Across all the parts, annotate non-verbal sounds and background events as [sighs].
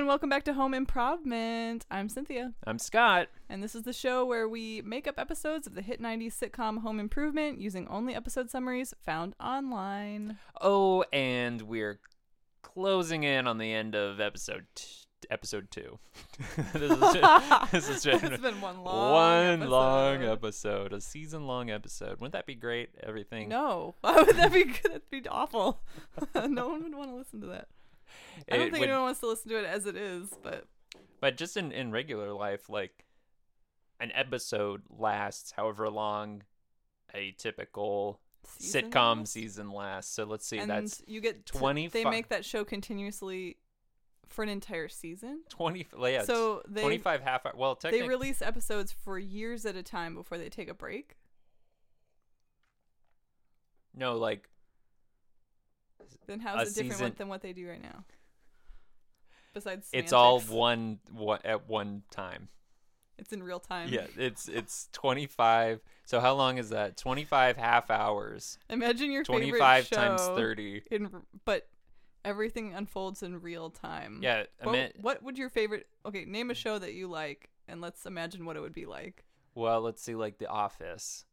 and welcome back to Home Improvement. I'm Cynthia, I'm Scott. and this is the show where we make up episodes of the hit 90s sitcom Home Improvement using only episode summaries found online. Oh, and we're closing in on the end of episode t- episode two. [laughs] this is just, [laughs] this is just it's been one long one long episode. episode, a season long episode. Wouldn't that be great? Everything. No, [laughs] why would that be good? That'd be awful. no one would want to listen to that. I don't think would- anyone wants to listen to it as it is, but But just in in regular life, like an episode lasts however long a typical season sitcom lasts. season lasts. So let's see, and that's you get 25 They make that show continuously for an entire season. twenty. Yeah, so they twenty five half. hour- Well, they release episodes for years at a time before they take a break. no, like Then how's it different season- than what they do right now? Besides, it's all one one at one time. It's in real time. Yeah, it's it's 25. So how long is that? 25 half hours. Imagine your favorite 25 show times 30. in, but everything unfolds in real time. Yeah, I What, mean, what would your favorite? Okay, name a show that you like, and let's imagine what it would be like. well, let's see like The Office.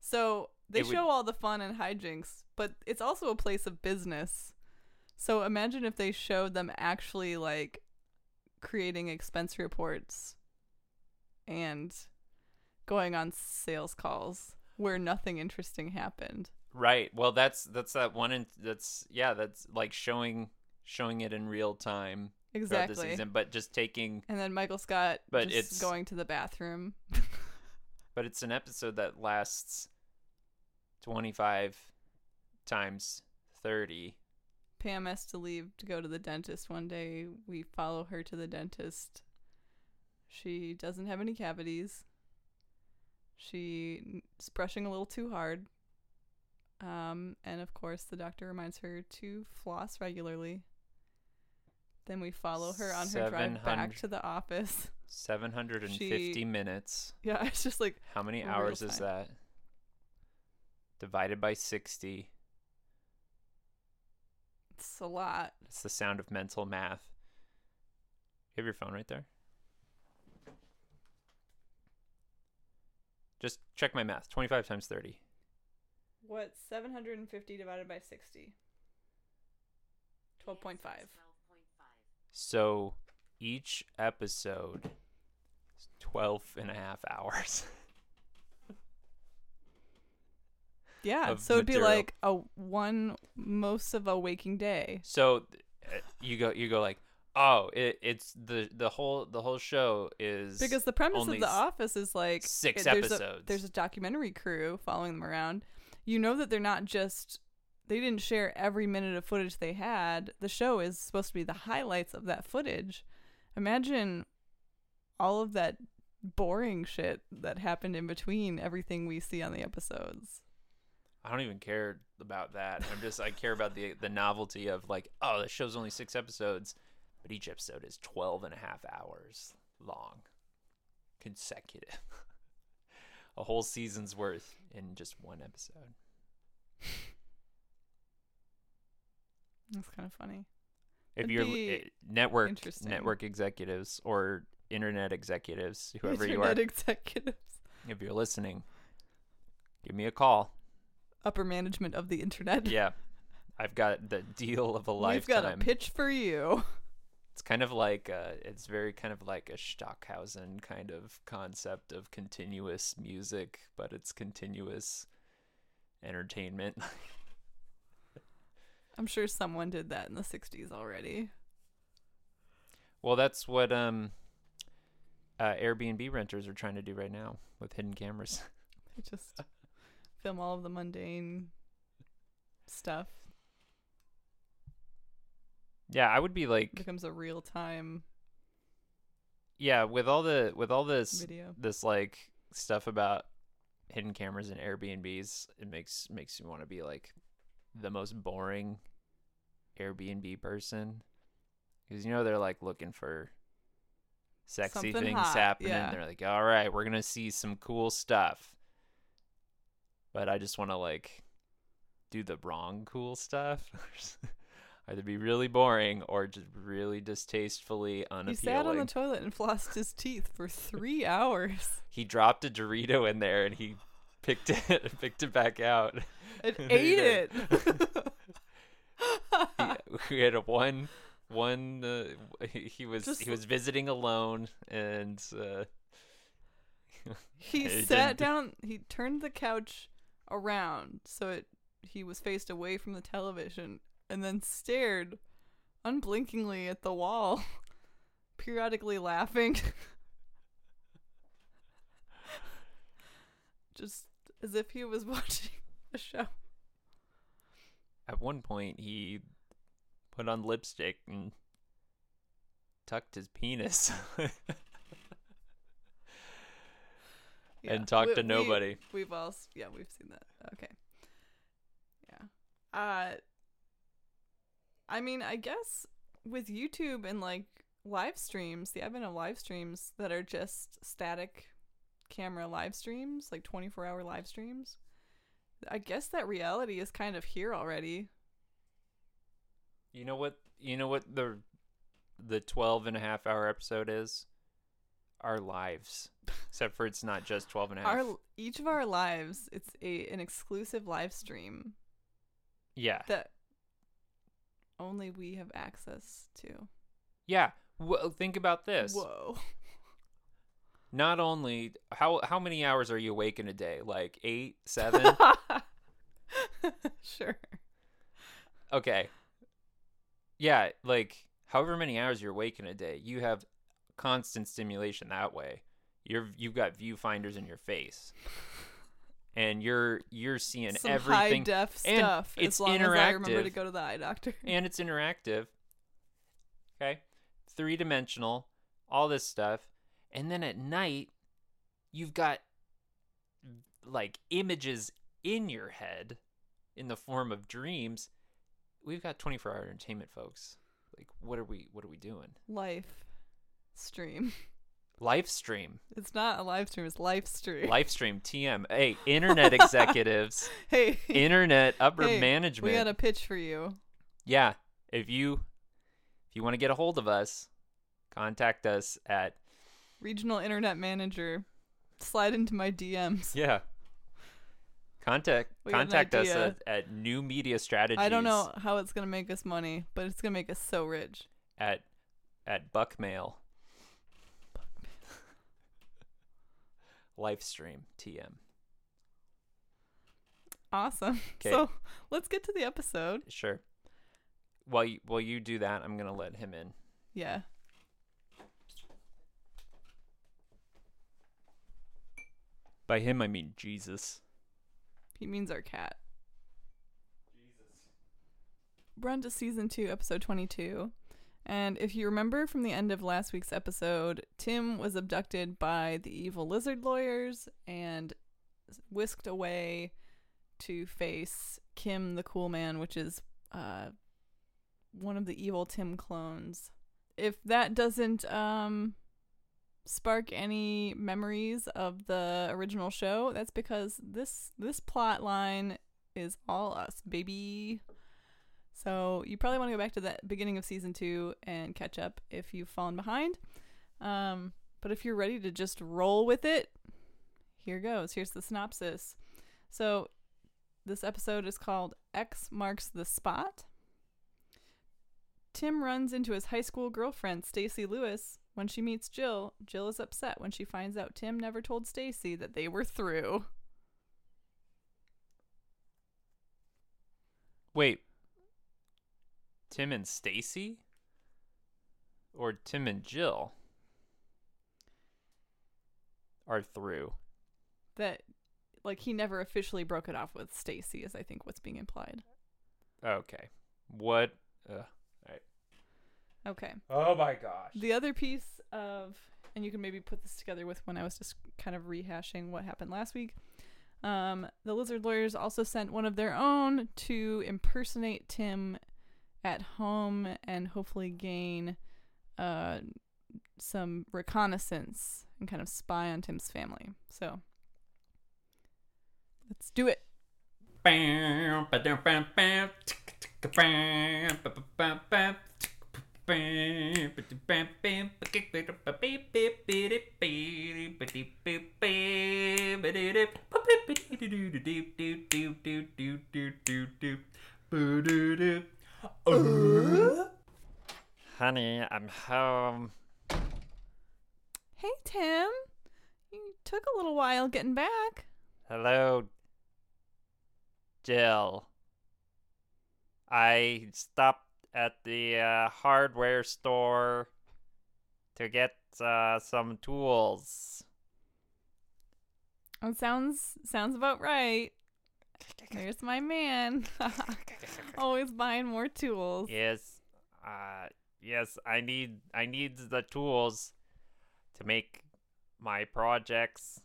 So they It would- show all the fun and hijinks, but it's also a place of business. So imagine if they showed them actually like creating expense reports and going on sales calls where nothing interesting happened. Right. Well, that's that's that one in, that's yeah, that's like showing showing it in real time throughout the Exactly. season, but just taking And then Michael Scott But just it's- going to the bathroom. [laughs] but it's an episode that lasts 25 times 30. Pam has to leave to go to the dentist one day. We follow her to the dentist. She doesn't have any cavities. She's brushing a little too hard. Um, and of course, the doctor reminds her to floss regularly. Then we follow her on her drive back to the office. 750 She- minutes. Yeah, [laughs] it's just like How many hours is that? Divided by 60. it's a lot. It's the sound of mental math. You have your phone right there? Just check my math. 25 times 30. What? 750 divided by 60. 12.5. So each episode is 12 and a half hours. [laughs] Yeah, so it'd be like a one most of a waking day. So uh, you go you go like, "Oh, it, it's the the whole the whole show is Because the premise of The Office is like six it- there's A, episodes. there's a documentary crew following them around. You know that they're not just they didn't share every minute of footage they had. The show is supposed to be the highlights of that footage. Imagine all of that boring shit that happened in between everything we see on the episodes. I don't even care about that. I'm just I care about the the novelty of like, oh, the show's only 6 episodes, but each episode is 12 and a half hours long. Consecutive. [laughs] a whole season's worth in just one episode. That's kind of funny. If It'd you're eh, network network executives or internet executives, whoever you are, Internet executives, if you're listening, give me a call. Upper management of the internet. Yeah. I've got the deal of a lifetime. We've got a pitch for you. It's kind of like uh it's very kind of like a Stockhausen kind of concept of continuous music, but it's continuous entertainment. [laughs] I'm sure someone did that in the 60s already. well, that's what um uh, Airbnb renters are trying to do right now with hidden cameras. [laughs] They just film all of the mundane stuff. yeah, I would be It like becomes a real time yeah, with all the with all this video. this like stuff about hidden cameras and Airbnbs, it makes makes me want to be like the most boring Airbnb person because you know they're like looking for sexy Something things hot, happening. yeah. They're like, all right, we're gonna see some cool stuff, but I just want to like do the wrong cool stuff. [laughs] either be really boring or just really distastefully unappealing. He sat on the toilet and flossed his teeth for three hours. [laughs] he dropped a Dorito in there and he picked it [laughs] picked it back out. And ate it. he, we had a one one uh, he, was Just he was visiting alone and uh, he sat down. He turned the couch around so it he was faced away from the television, and then stared unblinkingly at the wall, [laughs] periodically laughing. [laughs] Just as if he was [laughs] watching a show. at one point he put on lipstick and tucked his penis Yeah, and talk we- to nobody. We've all, yeah, we've seen that. Okay. Yeah. Uh, I mean, I guess with YouTube and like live streams, the advent of live streams that are just static camera live streams, like 24 hour live streams, I guess that reality is kind of here already. You know what? You know what the the 12 and a half hour episode is? Our lives. Except for it's not just 12 and a half. Our each of our lives, it's a an exclusive live stream yeah. that only we have access to. Yeah. Well, think about this. Whoa. Not only how how many hours are you awake in a day? Like 8, 7? [laughs] sure. okay. Yeah, like however many hours you're awake in a day, you have constant stimulation that way. You're you've got viewfinders in your face. And you're you're seeing Some everything high def and stuff. it's as long as I remember to go to the eye doctor. [laughs] and it's interactive. Okay? Three dimensional, all this stuff. And then at night, you've got like images in your head in the form of dreams. We've got 24 hour entertainment, folks. Like, what are we, what are we doing? Life stream. [laughs] Live stream, It's not a live stream. It's live stream. live stream, TM. Hey, [laughs] internet executives, [laughs] hey, internet upper Hey, management. we got a pitch for you. yeah if you if you want to get a hold of us contact us at Regional internet manager. Slide into my DMs. yeah contact We contact us at, at new media strategies I don't know how it's gonna make us money, but it's gonna make us so rich. at at buckmail live stream tm Awesome. [laughs] 'Kay. So let's get to the episode. sure while you while you do that i'm gonna let him in Yeah. by him i mean jesus He means our cat. We're on to season two, episode 22. And if you remember from the end of last week's episode, Tim was abducted by the evil lizard lawyers and whisked away to face Kim the Cool Man, which is uh, one of the evil Tim clones. If that doesn't um, spark any memories of the original show, that's because this this plot line is all us, baby. So you probably want to go back to the beginning of season two and catch up if you've fallen behind. Um, but if you're ready to just roll with it, here goes. Here's the synopsis. So this episode is called Ex Marks the Spot. Tim runs into his high school girlfriend, Stacy Lewis. When she meets Jill, Jill is upset when she finds out Tim never told Stacy that they were through. wait tim and stacy or tim and jill are through That like he never officially broke it off with Stacy is I think what's being implied. Okay. What? Uh, Okay. oh my gosh. The other piece of, and you can maybe put this together with when I was just kind of rehashing what happened last week. Um, the lizard lawyers also sent one of their own to impersonate Tim at home and hopefully gain uh, some reconnaissance and kind of spy on Tim's family. So let's do it. Honey, I'm home. Hey, Tim. You took a little while getting back. Hello, Jill. I stopped at the uh, hardware store to get uh, some tools. It sounds sounds about right. [laughs] There's my man. [laughs] [laughs] [laughs] Always buying more tools. Yes, uh, yes, I need I need the tools to make my projects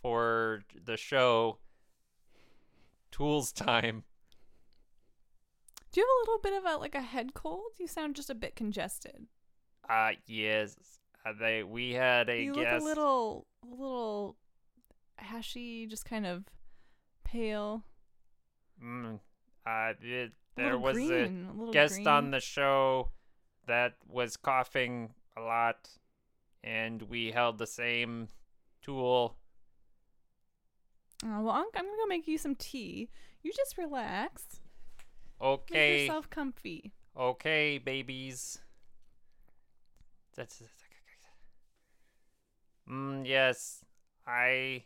for the show. Tools time. Do you have a little bit of a like a head cold? You sound just a bit congested. Uh, yes, uh, they we had a you guest. look a little a little ashy, just kind of pale. Mm, uh, it, there little was a green, a little guest green. on the show that was coughing a lot, and we held the same tool. Oh, well, I'm, I'm gonna go make you some tea. You just relax. Make Okay, yourself comfy. okay, babies. That's. Mm, yes, I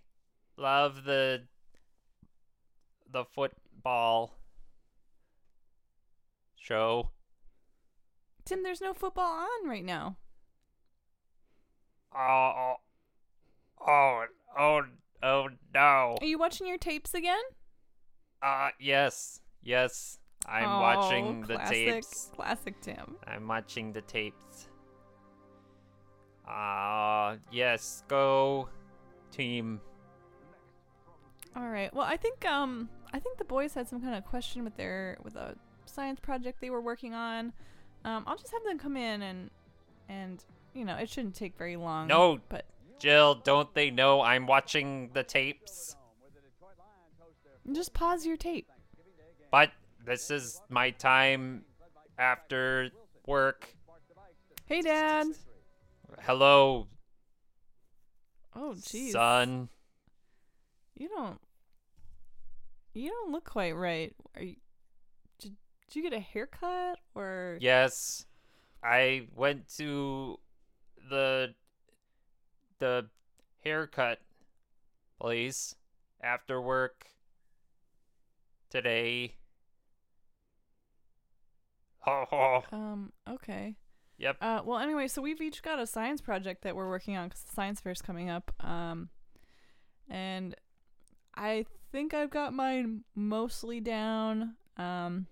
love the the football show. Tim, there's no football on right now. Oh, oh, oh, oh, oh no. Are you watching your tapes again? Uh, yes, yes. I'm Oh, watching the classic, tapes. Classic Tim. I'm watching the tapes. Uh, yes, go team. All right. Well, I think um I think the boys had some kind of question with their with a science project they were working on. Um, I'll just have them come in and and you know it shouldn't take very long. No. but Jill, don't they know I'm watching the tapes? just pause your tape. But this is my time after work. Hey, Dad. Hello, Oh, jeez. son. You don't. You don't look quite right. Are you? Did, you get a haircut or? Yes, I went to the the haircut place after work today. Ho ho. Um. Okay. Yep. Uh. Well. Anyway, so we've each got a science project that we're working on because the science fair is coming up. Um. And I think I've got mine mostly down. Um.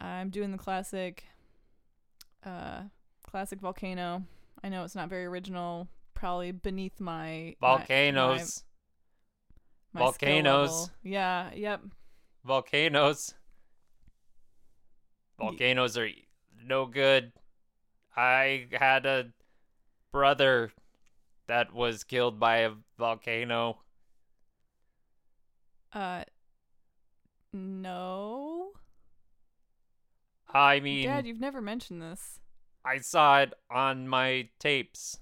I'm doing the classic. Uh. Classic volcano. I know it's not very original. Probably beneath my Volcanoes. my, my Volcanoes. Yeah. Yep. Volcanoes. Volcanoes are no good. I had a brother that was killed by a volcano. Uh. No. I mean, Dad, you've never mentioned this. I saw it on my tapes.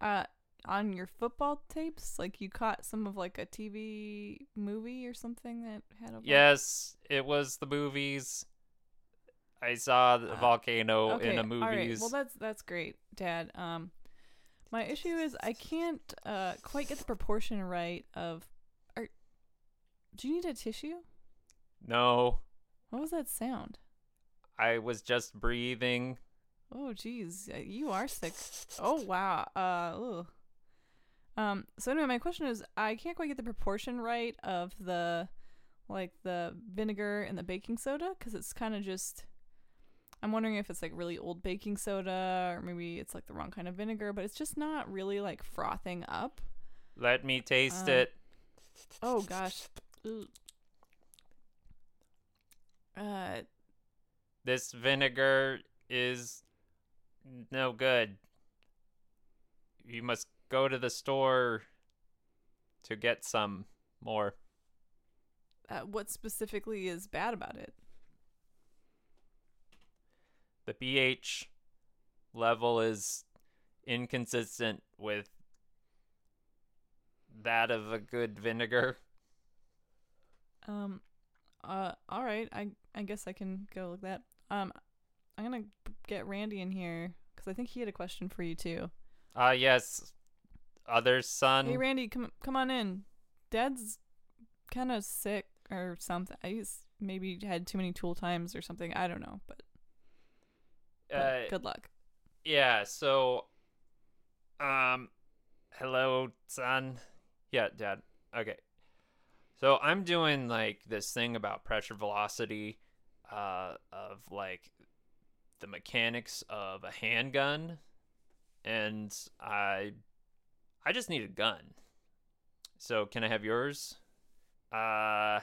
Uh, on your football tapes, like you caught some of like a TV movie or something that had a Yes, it was the movies. I saw the Uh, volcano okay, in the All right. movies. Well, that's that's great, Dad. Um, my issue is I can't uh quite get the proportion right of. Are, do you need a tissue? no, What was that sound? I was just breathing. Oh, geez, you are sick. Oh, wow. Uh. Um. So anyway, my question is, I can't quite get the proportion right of the, like the vinegar and the baking soda, because it's kind of just. I'm wondering if it's like really old baking soda, or maybe it's like the wrong kind of vinegar, but it's just not really like frothing up. Let me taste Um, it. Oh gosh. Ugh. Uh, This vinegar is no good. You must go to the store to get some more. uh, what specifically is bad about it? the pH level is inconsistent with that of a good vinegar. Um, uh, all right. I I guess I can go like that. Um, I'm gonna get Randy in here because I think he had a question for you too. Ah, yes. Other son. Hey, Randy, come come on in. Dad's kind of sick or something. He's maybe had too many tool times or something. I don't know, but, but uh, good luck. yeah, so um hello son. Yeah, dad. Okay. So I'm doing like this thing about pressure velocity uh of like the mechanics of a handgun and I I just need a gun. So can I have yours? Uh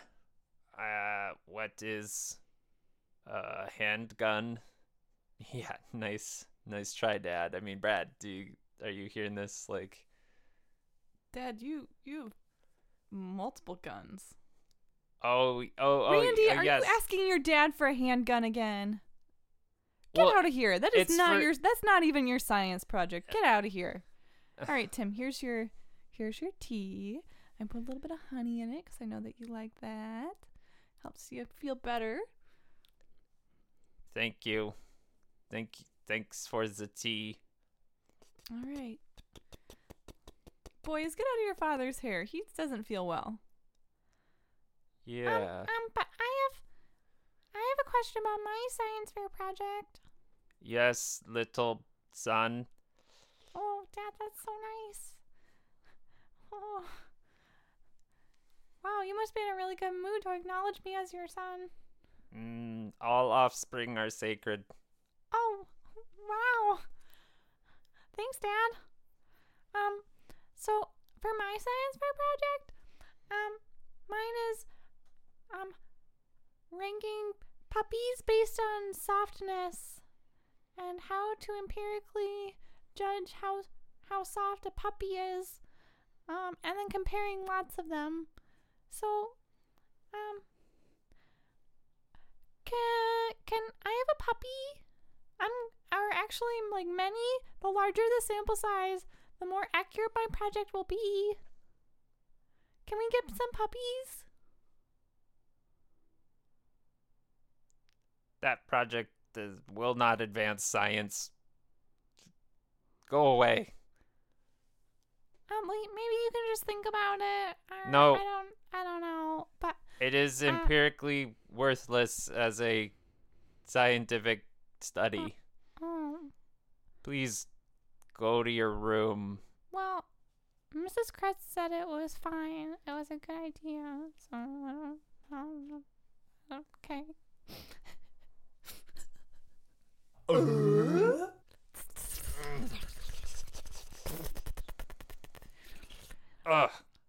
uh what is a handgun? [laughs] Yeah, nice nice try, Dad. I mean Brad, do you are you hearing this like Dad, you you have multiple guns. Oh oh oh Randy, uh, are yes. you asking your dad for a handgun again? Get Well, out of here. That is not for- your that's not even your science project. Get out of here. All right, Tim, here's your here's your tea. I put a little bit of honey in it cuz I know that you like that. Helps you feel better. Thank you. Thank thanks for the tea. All right. Boys, get out of your father's hair. He doesn't feel well. Yeah. um, but I have I have a question about my science fair project. yes, little son. Oh, Dad, that's so nice. Oh. Wow, you must be in a really good mood to acknowledge me as your son. Mm, all offspring are sacred. Oh, wow. Thanks, Dad. Um, so for my science fair project, um, mine is, um, ranking puppies based on softness and how to empirically judge how how soft a puppy is, um, and then comparing lots of them. So, um, can can I have a puppy? I'm are actually like many. The larger the sample size, the more accurate my project will be. Can we get some puppies? That project is, will not advance science. Go away. Um, wait, maybe you can just think about it. Or No. I don't. I don't know. But It is Uh, empirically worthless as a scientific study. oh, Please go to your room. well, Mrs. Crest said it was fine. It was a good idea. So I don't. I don't know. Ugh.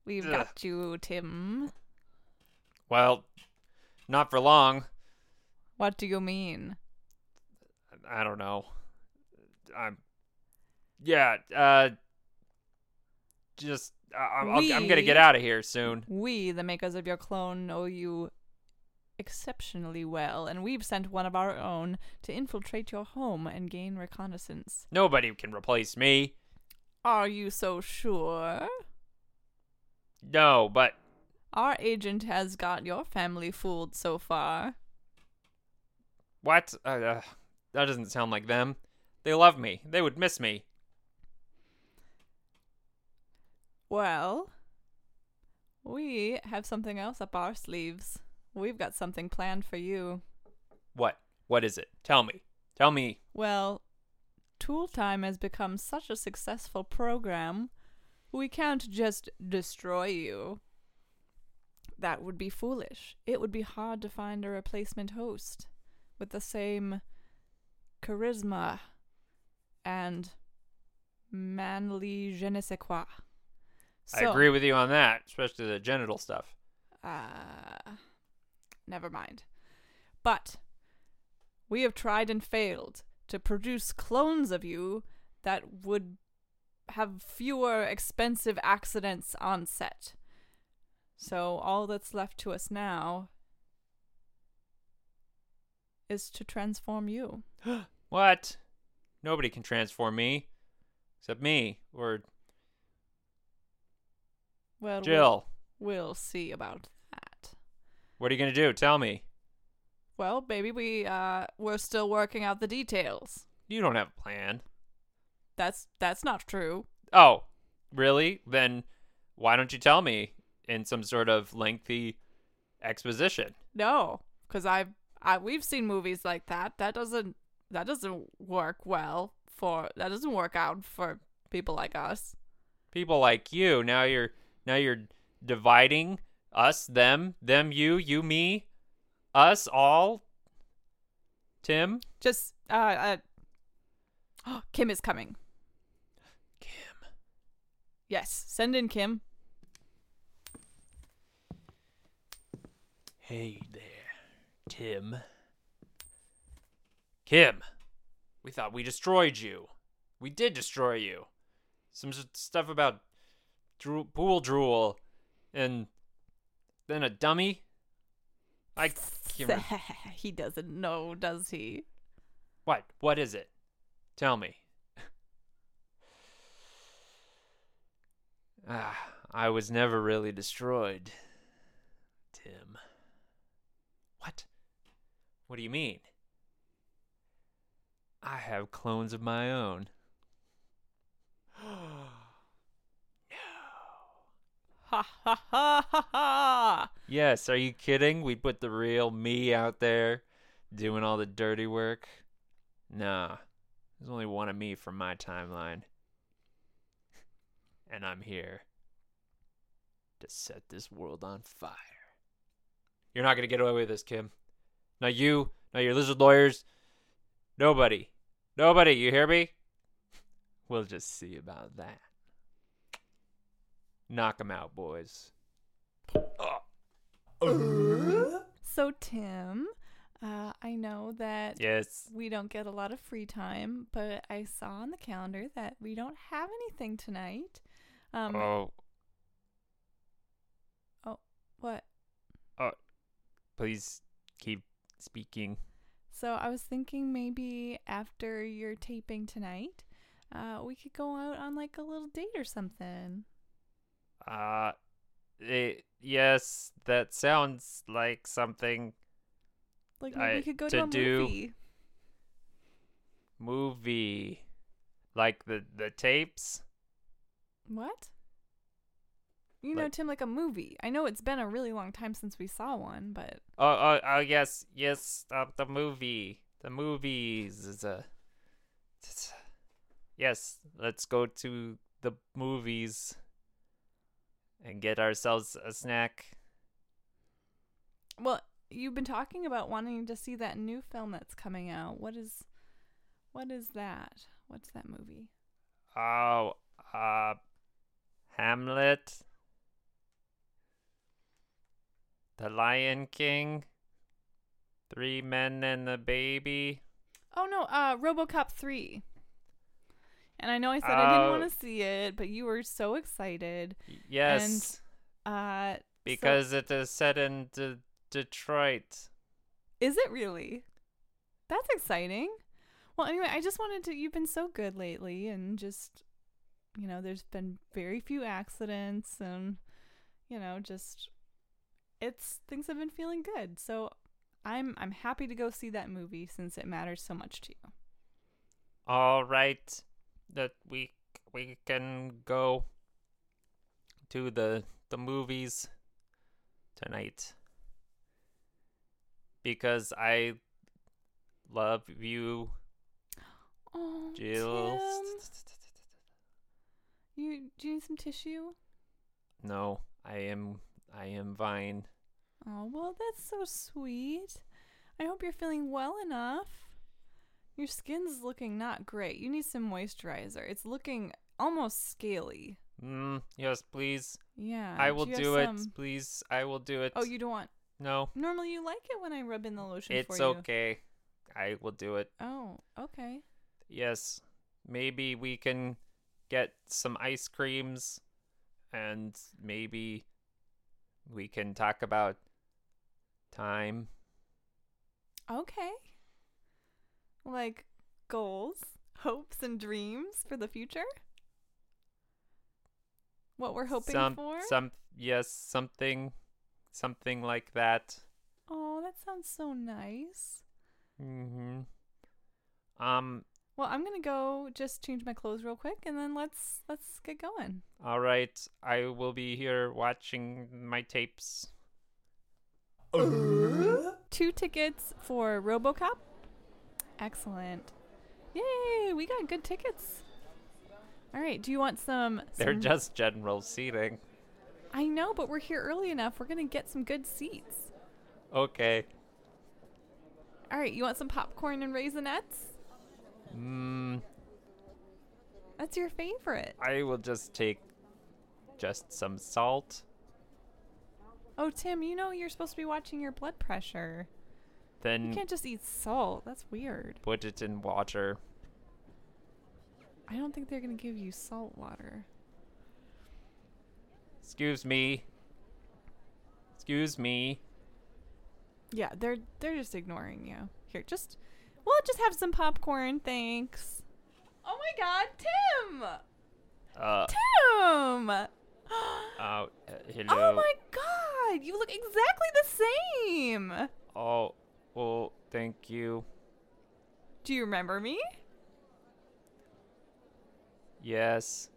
We've Ugh. got you, Tim. Well, not for long. What do you mean? I don't know. I'm. Yeah. Uh. Just. I, I'm, I'll- I'm gonna get out of here soon. We, the makers of your clone, know you exceptionally well, and we've sent one of our own to infiltrate your home and gain reconnaissance. Nobody can replace me. Are you so sure? No, but Our agent has got your family fooled so far. what? Uh, uh, that doesn't sound like them. They love me. They would miss me. Well, we have something else up our sleeves. We've got something planned for you. What? What is it? Tell me. Tell me. Well, Tool Time has become such a successful program, we can't just destroy you. That would be foolish. It would be hard to find a replacement host with the same charisma and manly je ne sais quoi. I agree with you on that, especially the genital stuff. Uh, never mind. But we have tried and failed to produce clones of you that would have fewer expensive accidents on set. So all that's left to us now is to transform you. [gasps] What? Nobody can transform me. Except me. Or Well, Jill. We'll, we'll see about that. What are you going to do? Tell me. Well, baby, we uh we're still working out the details. You don't have a plan. That's that's not true. Oh, really? Then why don't you tell me in some sort of lengthy exposition? No, because I've I we've seen movies like that. That doesn't that doesn't work well for that doesn't work out for people like us. People like you, now you're now you're dividing us, them, them, you, you, me, us, all. Tim? Just uh, uh oh, [gasps] Kim is coming. Kim. Yes, send in Kim. Hey there, Tim. Kim, we thought we destroyed you. We did destroy you. Some stuff about drool, pool drool and then a dummy. I [laughs] can't remember. he doesn't know, does he? What? What is it? Tell me. [sighs] ah, I was never really destroyed, Tim. What? What do you mean? I have clones of my own. Ha ha ha ha ha! yes, are you kidding? We put the real me out there doing all the dirty work? Nah, there's only one of me from my timeline. And I'm here to set this world on fire. You're not going to get away with this, Kim. Not you, not your lizard lawyers. Nobody. Nobody, you hear me? We'll just see about that. Knock 'em out, boys. So Tim, uh, I know that Yes. we don't get a lot of free time, but I saw on the calendar that we don't have anything tonight. Um, Oh, Oh what? Oh please keep speaking. So I was thinking maybe after your taping tonight, uh, we could go out on like a little date or something. Uh, it, yes, that sounds like something Like maybe I- we could go to to, do- movie. movie, like the the tapes. What? You know, Like- Tim, like a movie. I know it's been a really long time since we saw one, but Oh, oh, oh yes, yes, uh, the movie, the movies is a. Yes, let's go to the movies and get ourselves a snack. well, you've been talking about wanting to see that new film that's coming out. What is, what is that? What's that movie? Oh, uh, Hamlet, The Lion King, Three Men and the Baby. Oh no, uh, RoboCop three. And I know I said I didn't Oh. want to see it, but you were so excited. Yes, Uh, because it is set in De- Detroit. is it really? That's exciting. Well, anyway, I just wanted to. You've been so good lately, and just, you know, there's been very few accidents, and you know, just it's things have been feeling good. So I'm I'm happy to go see that movie since it matters so much to you. All right, that we we can go to the the movies tonight because I love you, Oh, Jill. You do you need some tissue? No, I am I am Vine. Oh, well, that's so sweet. I hope you're feeling well enough. Your skin's looking not great. You need some moisturizer. It's looking almost scaly. Mm, yes, please. Yeah. I will have do it. some- Please, I will do it. Oh, you don't want. no, Normally, you like it when I rub in the lotion it's for you. okay. I will do it. Oh, okay. Yes, maybe we can get some ice creams, and maybe we can talk about time. Okay. Like, goals, hopes, and dreams for the future? What we're hoping some, for? Some yes, something, something like that. Oh, that sounds so nice. Mm-hmm. Um. Well, I'm gonna go just change my clothes real quick, and then let's let's get going. All right. I will be here watching my tapes. Two tickets for RoboCop. Excellent. Yay! We got good tickets. All right. Do you want some? They're just general seating. I know, but we're here early enough. We're gonna get some good seats. Okay. All right. You want some popcorn and raisinets? Mm, That's your favorite. I will just take just some salt. Oh, Tim, you know you're supposed to be watching your blood pressure. You can't just eat salt. That's weird. put it in water. I don't think they're gonna give you salt water. Excuse me. Excuse me. Yeah, they're they're just ignoring you. Here, just we'll just have some popcorn, thanks. Oh my God, Tim! Uh, Tim! [gasps] uh, hello. Oh my God, you look exactly the same. Oh, thank you. Do you remember me? Yes.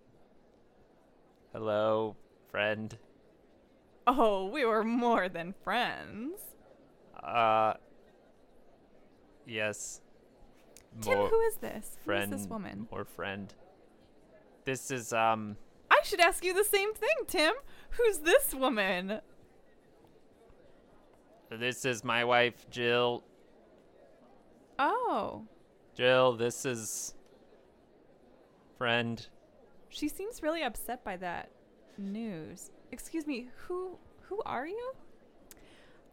Hello, friend. Oh, we were more than friends. Uh. Yes. Tim, More who is this? friend. Who is this woman? More friend. This is um. I should ask you the same thing, Tim. Who's this woman? This is my wife, Jill. Oh, Jill, this is. Friend. she seems really upset by that news. Excuse me, who who are you?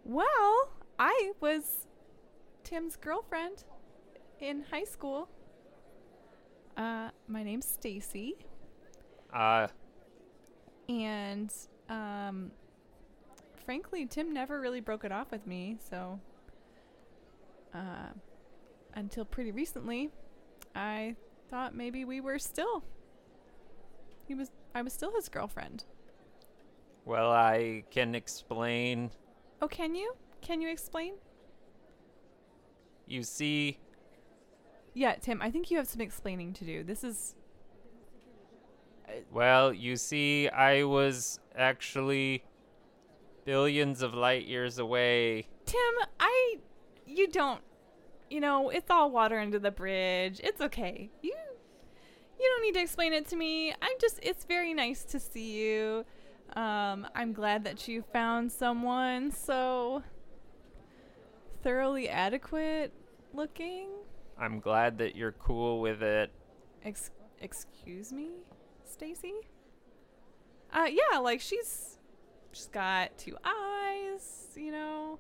Well, I was Tim's girlfriend in high school. Uh, my name's Stacy, Uh. and um, frankly, Tim never really broke it off with me. So, uh, until pretty recently, I thought maybe we were still. He was. I was still his girlfriend. Well, I can explain. Oh, can you? Can you explain? You see, Yeah, Tim. I think you have some explaining to do. This is. Uh, well, you see, I was actually billions of light years away. Tim, I. You don't. You know, it's all water under the bridge. It's okay. You. You don't need to explain it to me. I'm just. It's very nice to see you. Um, I'm glad that you found someone so thoroughly adequate looking. I'm glad that you're cool with it. Ex- excuse me, Stacy. Uh, yeah, like she's she's got two eyes, you know.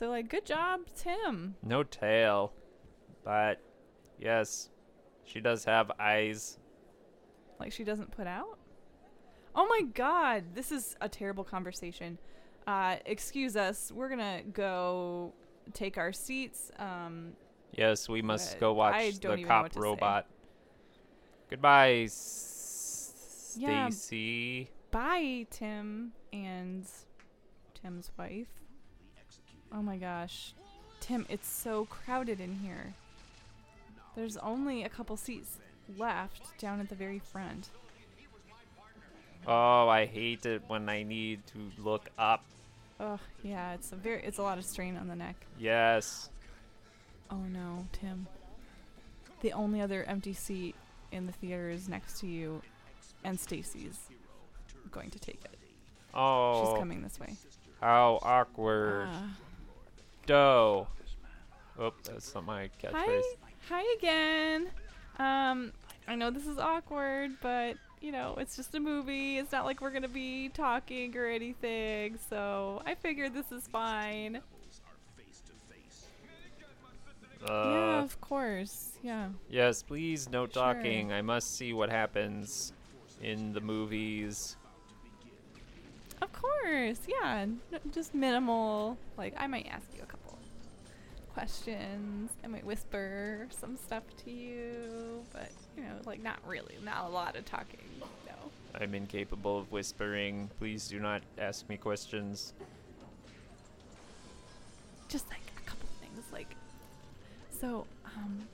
So like, good job, Tim. No tail. But yes, she does have eyes. Like she doesn't put out. Oh my God, this is a terrible conversation. Uh, excuse us. We're gonna go take our seats. Um, Yes, we must go watch the cop to say. robot. Goodbye, S- Yeah. Stacy. bye, Tim and Tim's wife. Oh my gosh. Tim, it's so crowded in here. There's only a couple seats left down at the very front. Oh, I hate it when I need to look up. Oh, yeah, it's a very it's a lot of strain on the neck. Yes. Oh no, Tim. The only other empty seat in the theater is next to you and Stacy's going to take it. Oh, She's coming this way. how awkward. Ah. Doe. Oh, that's not my catchphrase. Hi, hi again. Um, I know this is awkward, but you know it's just a movie. It's not like we're gonna be talking or anything, so I figured this is fine. yeah, Uh, of course. Yeah. yes, please, no Sure. talking. I must see what happens in the movies. Of course. Yeah. Just minimal. Like I might ask you a couple questions. I might whisper some stuff to you, but you know, like not really, not a lot of talking. No. I'm incapable of whispering. Please do not ask me questions. Just like a couple things, like so. Um.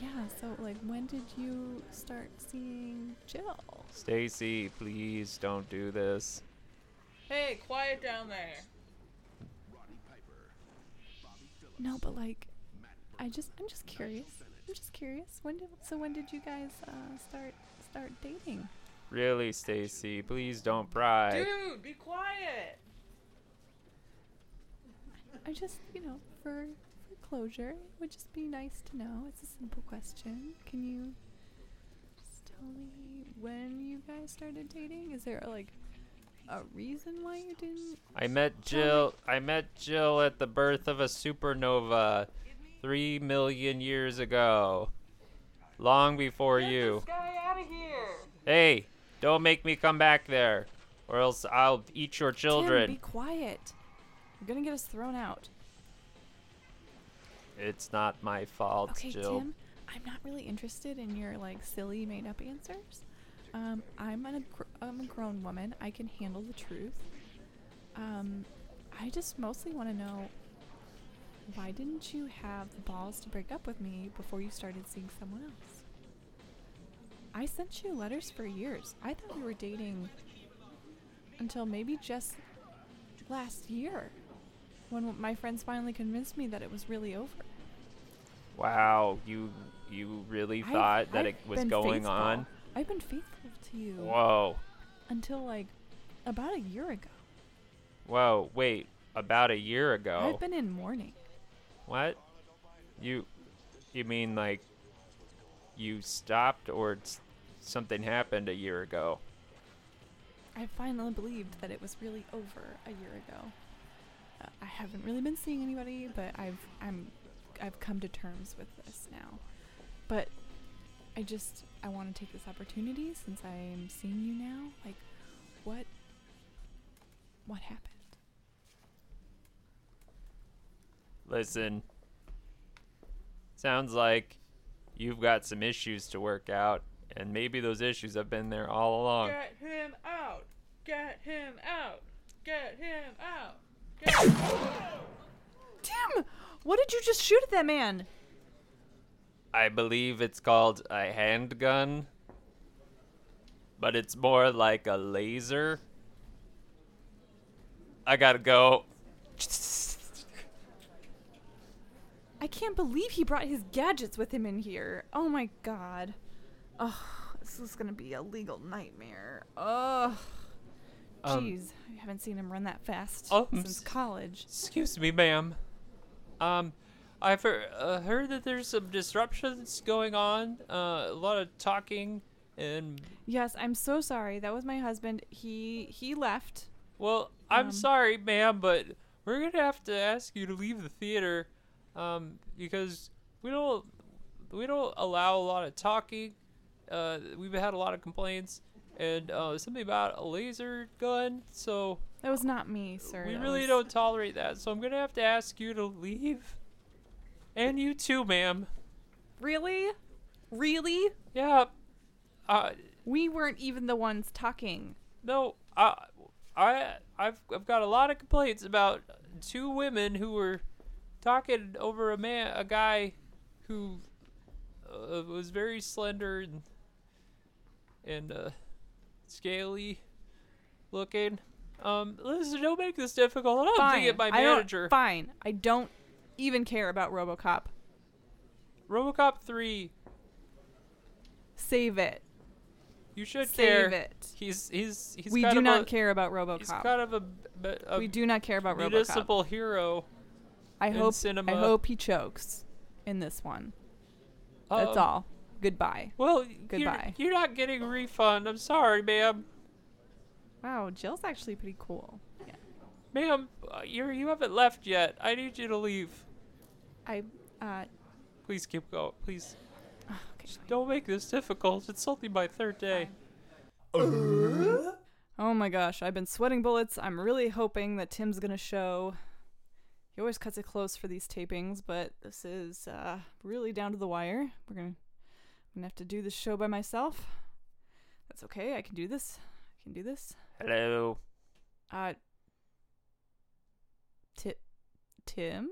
Yeah. So, like, when did you start seeing Jill? Stacy, please don't do this. Hey, quiet down there. No, but like, I just, I'm just curious. I'm just curious. When did, so when did you guys uh, start start dating? Really, Stacy, please don't pry. Dude, be quiet. I just, you know, for for closure, it would just be nice to know. It's a simple question. Can you just tell me when you guys started dating? Is there like a reason why you didn't? I met Jill. I met Jill at the birth of a supernova, three million years ago, long before you. guy out of here. Hey, don't make me come back there, or else I'll eat your children. Tim, be quiet. You're gonna get us thrown out. It's not my fault, Okay, Jill. Tim, I'm not really interested in your like silly made up answers. Um, I'm a gr- I'm a grown woman. I can handle the truth. Um, I just mostly want to know why didn't you have the balls to break up with me before you started seeing someone else? I sent you letters for years. I thought we were dating until maybe just last year when my friends finally convinced me that it was really over. Wow, you you really I've- thought that I've it was going faithful. on? I've been faithful to you Whoa, until like about a year ago. whoa, wait, about a year ago. I've been in mourning. What? You you mean like you stopped or s- something happened a year ago? I finally believed that it was really over a year ago. Uh, I haven't really been seeing anybody, but I've I'm I've come to terms with this now. But I just I want to take this opportunity since I am seeing you now. Like, what what happened? Listen. Sounds like you've got some issues to work out and maybe those issues have been there all along. Get him out! Get him out! Get him out! Tim! What did you just shoot at that man? I believe it's called a handgun, but it's more like a laser. I gotta go. I can't believe he brought his gadgets with him in here. Oh my god. Oh, this is gonna be a legal nightmare. Oh. Um, Jeez, I haven't seen him run that fast um, since college. Excuse me, ma'am. Um, I've heard, uh, heard that there's some disruptions going on. Uh, a lot of talking, and Yes, I'm so sorry. That was my husband. He he left. well, I'm Um, sorry, ma'am, but we're gonna have to ask you to leave the theater, um, because we don't we don't allow a lot of talking. Uh, we've had a lot of complaints, and uh, something about a laser gun. So That was not me, sir. we That really was- don't tolerate that. So I'm gonna have to ask you to leave. And you too, ma'am. Really? Really? Yeah. Uh, We weren't even the ones talking. no. I, I, I've, I've got a lot of complaints about two women who were talking over a man, a guy, who uh, was very slender and and uh, scaly looking. Um, listen, don't make this difficult. I don't have to Fine. get my I don't- manager. fine. I don't even care about RoboCop. RoboCop three. Save it. You should Save care. it. He's he's he's we do not a, care about RoboCop. He's kind of a, a we do not care about RoboCop. municipal hero. I in hope cinema. I hope he chokes in this one. That's Um, all. Goodbye. Well, Goodbye. You're, you're not getting a refund. I'm sorry, ma'am. Wow, Jill's actually pretty cool. Yeah. Ma'am, uh, you you haven't left yet. I need you to leave. I uh Please keep going. Please [sighs] okay. fine. don't make this difficult. It's only my third day. Oh my gosh, I've been sweating bullets. I'm really hoping that Tim's gonna show. he always cuts it close for these tapings, but this is uh, really down to the wire. We're gonna, I'm gonna have to do this show by myself. That's okay. I can do this. I can do this. Hello. Uh, Ti Tim,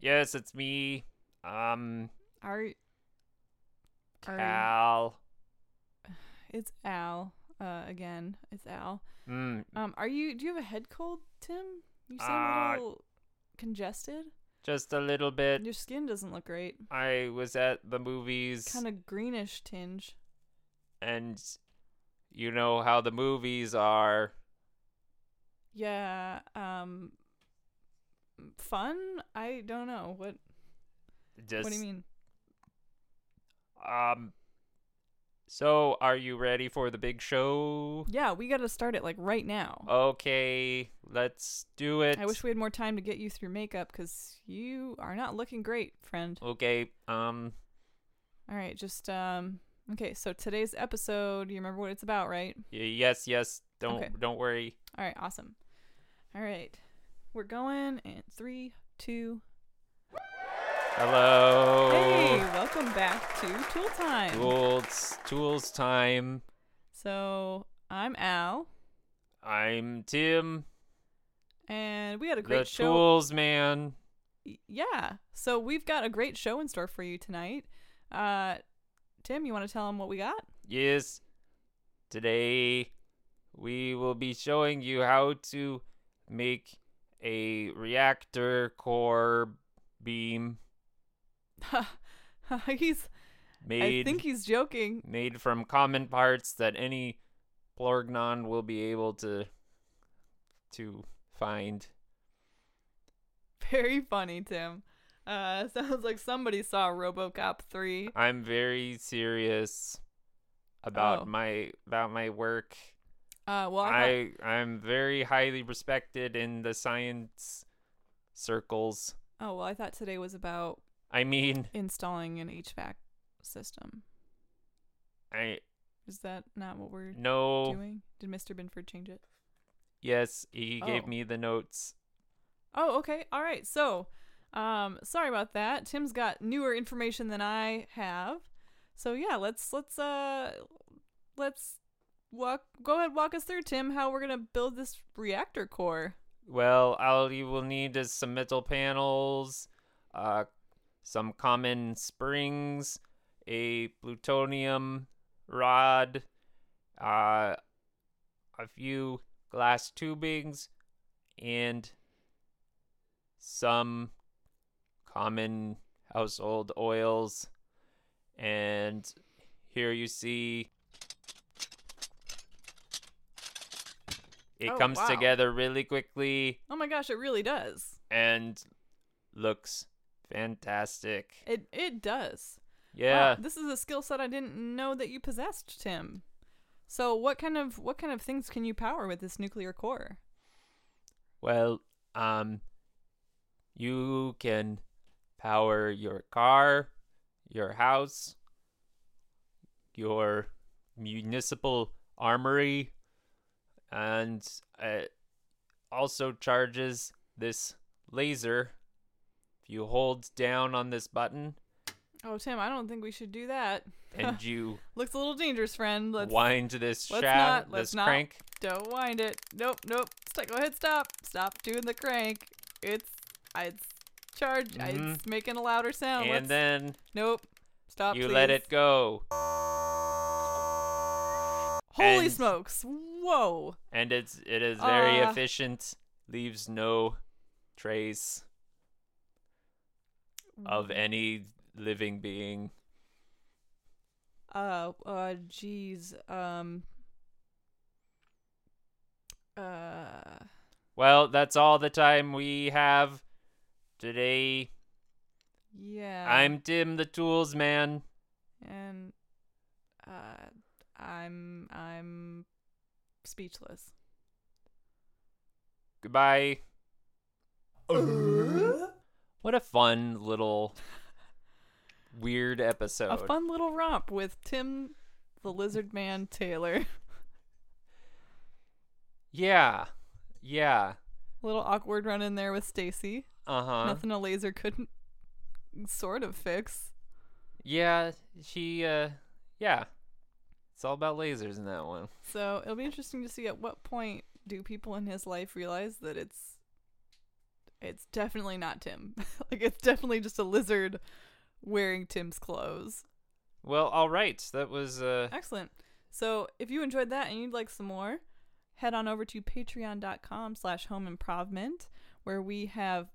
Yes, it's me. Um, are are Al. it's Al. Uh, again, it's Al. Mm, Um, are you? Do you have a head cold, Tim? You sound Uh, a little congested. Just a little bit. Your skin doesn't look great. I was at the movies, Kind of greenish tinge. and you know how the movies are. Yeah. Um. Fun? I don't know. What? Just, what do you mean? Um. So, are you ready for the big show? Yeah, we got to start it like right now. Okay, let's do it. I wish we had more time to get you through makeup because you are not looking great, friend. Okay. Um. All right, just um. Okay, so today's episode, you remember what it's about, right? Yes. Yes. Don't. Okay. Don't worry. All right, awesome. All right, we're going in three, two. Hello. Hey, welcome back to Tool Time. Tools. Tools time. So I'm Al, I'm Tim, and we had a the great show. Tools man. Yeah, so we've got a great show in store for you tonight. Uh, Tim, you want to tell them what we got? Yes. Today we will be showing you how to make a reactor core beam [laughs] he's. made I think he's joking. made from common parts that any Plorgnon will be able to to find. Very funny, Tim. Uh, [laughs] sounds like somebody saw RoboCop three. I'm very serious about Oh. my about my work. Uh, well, I, I I'm very highly respected in the science circles. oh well, I thought today was about I mean, [laughs] installing an HVAC system. I Is that not what we're know. doing? Did Mr. Binford change it? Yes, he gave Oh. me the notes. Oh, okay. All right. So, um, sorry about that. Tim's got newer information than I have. So yeah, let's let's uh let's walk. Go ahead, walk us through, Tim, how we're gonna build this reactor core. Well, all you will need is some metal panels, uh, some common springs, a plutonium rod, uh, a few glass tubings, and some common household oils. And here you see it Oh, comes wow. together really quickly Oh my gosh, it really does. and looks fantastic. It it does. Yeah. Wow, this is a skill set I didn't know that you possessed, Tim. So what kind of what kind of things can you power with this nuclear core? Well, um you can power your car, your house, your municipal armory and it also charges this laser. You hold down on this button Oh, Tim, I don't think we should do that. and [laughs] you Looks a little dangerous, friend. Let's wind this let's shaft, not- let's this not. crank, Don't wind it. Nope, nope. Go ahead. Stop. Stop doing the crank. It's it's charge. Mhm. It's making a louder sound. and Let's- then nope. Stop. you let it go. Holy and- smokes! Whoa. and it's it is very Ah. efficient leaves no trace of any living being Uh. Uh. Jeez. Um. Uh. well that's all the time we have today Yeah. i'm tim the tools man and uh I'm I'm speechless. goodbye what a fun little weird episode A fun little romp with Tim the Lizard Man Taylor. [laughs] yeah yeah A little awkward run in there with Stacy. Uh huh. Nothing a laser couldn't sort of fix. Yeah, she. uh Yeah, it's all about lasers in that one. So it'll be interesting to see at what point do people in his life realize that it's it's definitely not Tim. [laughs] like it's definitely just a lizard wearing Tim's clothes. Well, all right. That was. uh Excellent. So if you enjoyed that and you'd like some more, head on over to patreon.com slash home improvement where we have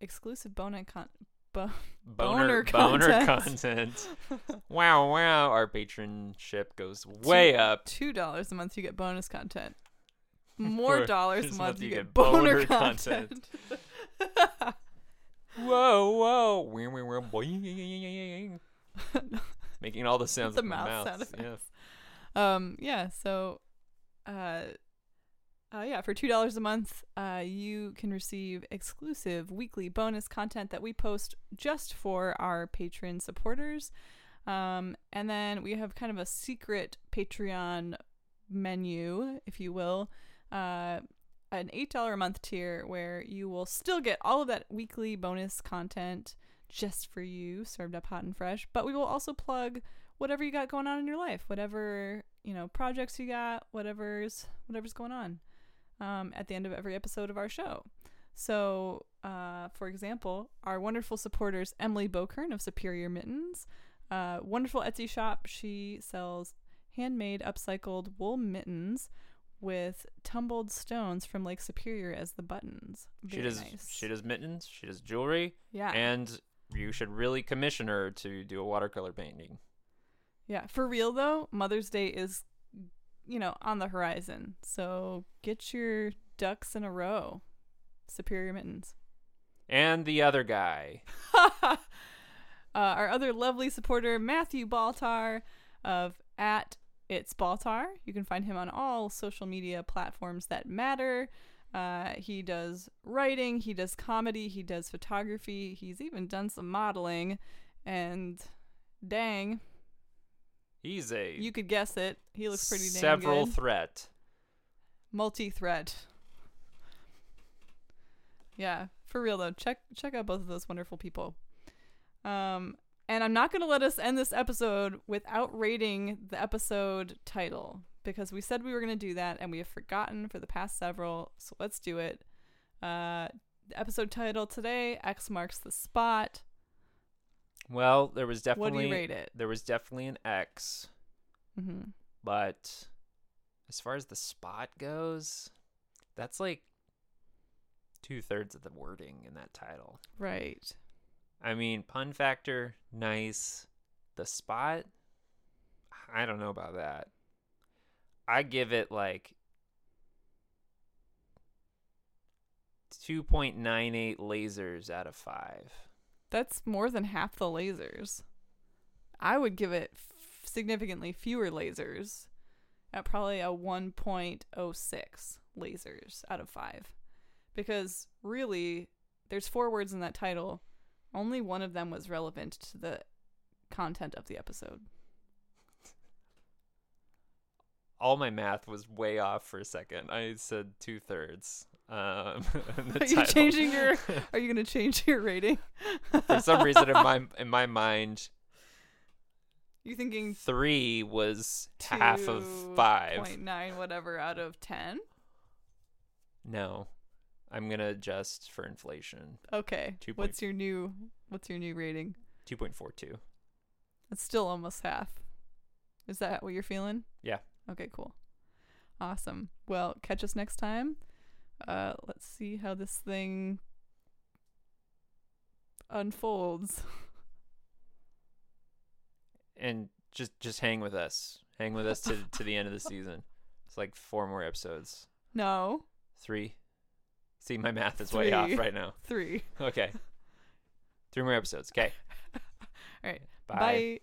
exclusive bonus con- bo- boner boner boner content. content. [laughs] wow, wow. Our patronship goes way up. two dollars a month you get bonus content. [laughs] More dollars a month you get boner, boner content. Whoa, whoa. Wee, wee, wee. Making all the sounds The with mouth mouth. sound Yeah. effects. um yeah, so uh uh, yeah, for two dollars a month, uh, you can receive exclusive weekly bonus content that we post just for our patron supporters. Um, and then we have kind of a secret Patreon menu, if you will, uh, an eight dollar a month tier where you will still get all of that weekly bonus content just for you, served up hot and fresh. But we will also plug whatever you got going on in your life, whatever you know projects you got, whatever's whatever's going on. Um, at the end of every episode of our show. So, uh, for example, our wonderful supporters, Emily Bokern of Superior Mittens, uh, wonderful Etsy shop. She sells handmade upcycled wool mittens with tumbled stones from Lake Superior as the buttons. She does nice. she does mittens, she does jewelry, yeah. and you should really commission her to do a watercolor painting. yeah. For real though, Mother's Day is, you know, on the horizon. So get your ducks in a row. Superior Mittens. And the other guy. [laughs] uh, our other lovely supporter, Matthew Baltar of at It's Baltar. You can find him on all social media platforms that matter. Uh, he does writing, he does comedy, he does photography, he's even done some modeling. And dang, He's a you could guess it. He looks pretty dang several good. threat. multi-threat. Yeah, for real though. Check check out both of those wonderful people. Um and I'm not going to let us end this episode without rating the episode title because we said we were going to do that and we have forgotten for the past several. So let's do it. Uh the episode title today Ex Marks the Spot. Well, there was definitely what do you rate it? there was definitely an X, Mhm. but as far as the spot goes, that's like two thirds of the wording in that title. Right. I mean, pun factor, nice. The spot, I don't know about that. I give it like 2.98 lasers out of 5. That's more than half the lasers. I would give it f- significantly fewer lasers at probably a 1.06 lasers out of 5. Because really, there's four words in that title. Only one of them was relevant to the content of the episode. All my math was way off for a second. I said two thirds. Um, [laughs] Are you title. changing your [laughs] Are you going to change your rating? for some reason in my [laughs] in my mind, you thinking three was half of five. 2.9 whatever out of 10? No, I'm gonna adjust for inflation. Okay. Two What's your new What's your new rating? Two point four two. It's still almost half. Is that what you're feeling? Yeah. Okay, cool. Awesome. Well, catch us next time. Uh let's see how this thing unfolds. [laughs] And just just hang with us. Hang with us to to the end of the [laughs] season. It's like four more episodes. No. Three. See, my math is way off Three. right now. 3. Okay. [laughs] Three more episodes. Okay. [laughs] All right. Bye. Bye.